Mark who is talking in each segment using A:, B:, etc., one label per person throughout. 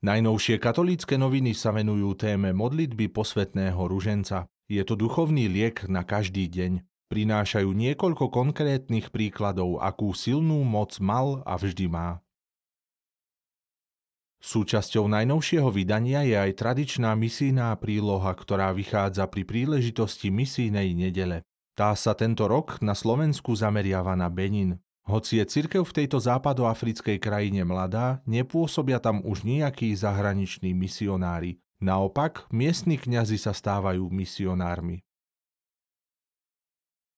A: Najnovšie katolícke noviny sa venujú téme modlitby posvetného ruženca. Je to duchovný liek na každý deň. Prinášajú niekoľko konkrétnych príkladov, akú silnú moc mal a vždy má. Súčasťou najnovšieho vydania je aj tradičná misijná príloha, ktorá vychádza pri príležitosti misijnej nedele. Tá sa tento rok na Slovensku zameriava na Benin. Hoci je cirkev v tejto západoafrickej krajine mladá, nepôsobia tam už nejakí zahraniční misionári. Naopak, miestni kňazi sa stávajú misionármi.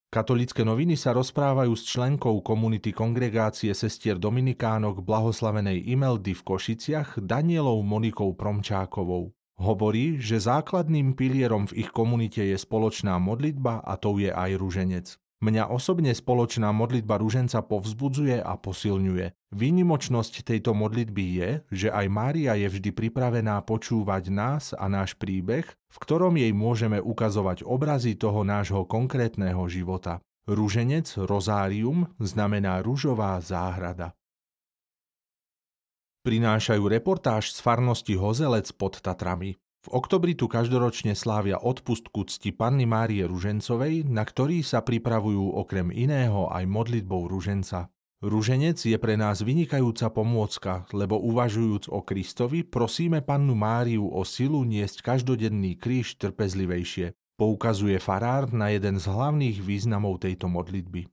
A: Katolické noviny sa rozprávajú s členkou komunity kongregácie sestier Dominikánok blahoslavenej Imeldy v Košiciach Danielou Monikou Promčákovou. Hovorí, že základným pilierom v ich komunite je spoločná modlitba a to je aj ruženec. Mňa osobne spoločná modlitba rúženca povzbudzuje a posilňuje. Výnimočnosť tejto modlitby je, že aj Mária je vždy pripravená počúvať nás a náš príbeh, v ktorom jej môžeme ukazovať obrazy toho nášho konkrétneho života. Rúženec, rozárium, znamená rúžová záhrada. Prinášajú reportáž z farnosti Hozelec pod Tatrami. V oktobri tu každoročne slávia odpustku cti Panny Márie Ružencovej, na ktorý sa pripravujú okrem iného aj modlitbou Ruženca. Ruženec je pre nás vynikajúca pomôcka, lebo uvažujúc o Kristovi, prosíme Pannu Máriu o silu niesť každodenný kríž trpezlivejšie. Poukazuje farár na jeden z hlavných významov tejto modlitby.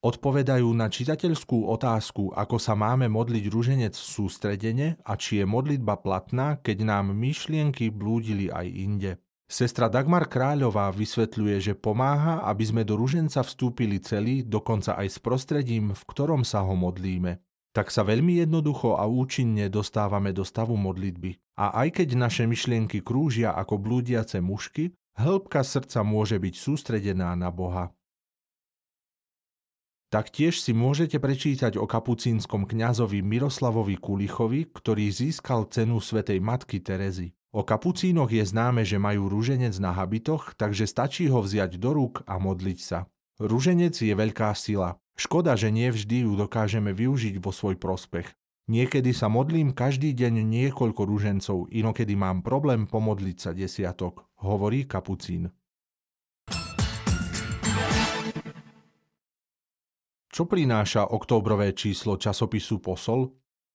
A: Odpovedajú na čitateľskú otázku, ako sa máme modliť ruženec sústredene a či je modlitba platná, keď nám myšlienky blúdili aj inde. Sestra Dagmar Kráľová vysvetľuje, že pomáha, aby sme do ruženca vstúpili celý, dokonca aj s prostredím, v ktorom sa ho modlíme. Tak sa veľmi jednoducho a účinne dostávame do stavu modlitby. A aj keď naše myšlienky krúžia ako blúdiace mušky, hĺbka srdca môže byť sústredená na Boha. Taktiež si môžete prečítať o kapucínskom kňazovi Miroslavovi Kulichovi, ktorý získal cenu svätej matky Terezy. O kapucínoch je známe, že majú rúženec na habitoch, takže stačí ho vziať do rúk a modliť sa. Rúženec je veľká sila. Škoda, že nie vždy ju dokážeme využiť vo svoj prospech. Niekedy sa modlím každý deň niekoľko rúžencov, inokedy mám problém pomodliť sa desiatok, hovorí kapucín. Čo prináša októbrové číslo časopisu Posol?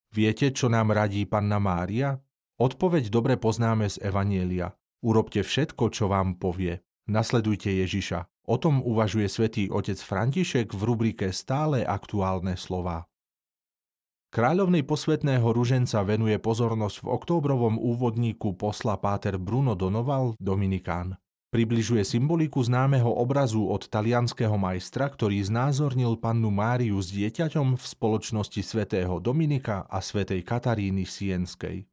A: Viete, čo nám radí panna Mária? Odpoveď dobre poznáme z Evanielia. Urobte všetko, čo vám povie. Nasledujte Ježiša. O tom uvažuje svätý otec František v rubrike Stále aktuálne slova. Kráľovnej posvetného ruženca venuje pozornosť v októbrovom úvodníku posla páter Bruno Donoval, Dominikán. Približuje symboliku známeho obrazu od talianského majstra, ktorý znázornil pannu Máriu s dieťaťom v spoločnosti svätého Dominika a svätej Kataríny Sienskej.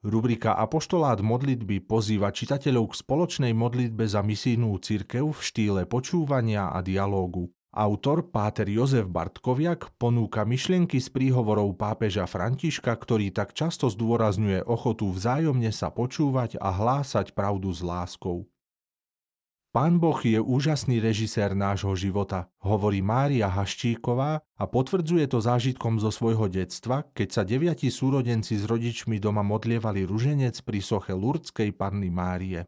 A: Rubrika Apoštolát modlitby pozýva čitateľov k spoločnej modlitbe za misijnú cirkev v štýle počúvania a dialógu. Autor Páter Jozef Bartkoviak ponúka myšlienky z príhovorov pápeža Františka, ktorý tak často zdôrazňuje ochotu vzájomne sa počúvať a hlásať pravdu s láskou. Pán Boh je úžasný režisér nášho života, hovorí Mária Haščíková a potvrdzuje to zážitkom zo svojho detstva, keď sa deviati súrodenci s rodičmi doma modlievali ruženec pri soche Lurdskej Panny Márie.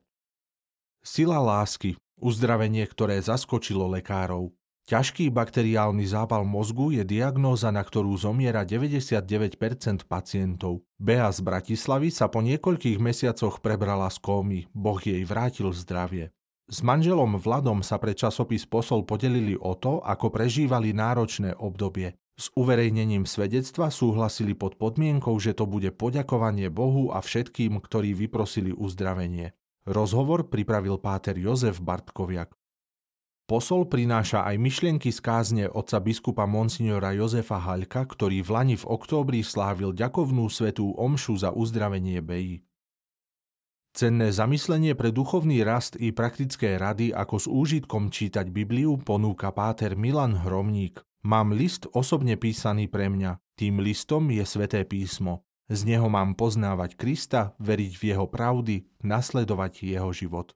A: Sila lásky, uzdravenie, ktoré zaskočilo lekárov. Ťažký bakteriálny zápal mozgu je diagnóza, na ktorú zomiera 99% pacientov. Bea z Bratislavy sa po niekoľkých mesiacoch prebrala z kómy, Boh jej vrátil zdravie. S manželom Vladom sa pre časopis Posol podelili o to, ako prežívali náročné obdobie. S uverejnením svedectva súhlasili pod podmienkou, že to bude poďakovanie Bohu a všetkým, ktorí vyprosili uzdravenie. Rozhovor pripravil páter Jozef Bartkoviak. Posol prináša aj myšlienky z kázne otca biskupa monsignora Jozefa Haľka, ktorý v Lani v októbri slávil ďakovnú svetú omšu za uzdravenie Beji. Cenné zamyslenie pre duchovný rast i praktické rady, ako s úžitkom čítať Bibliu, ponúka páter Milan Hromník. Mám list osobne písaný pre mňa. Tým listom je sveté písmo. Z neho mám poznávať Krista, veriť v jeho pravdy, nasledovať jeho život.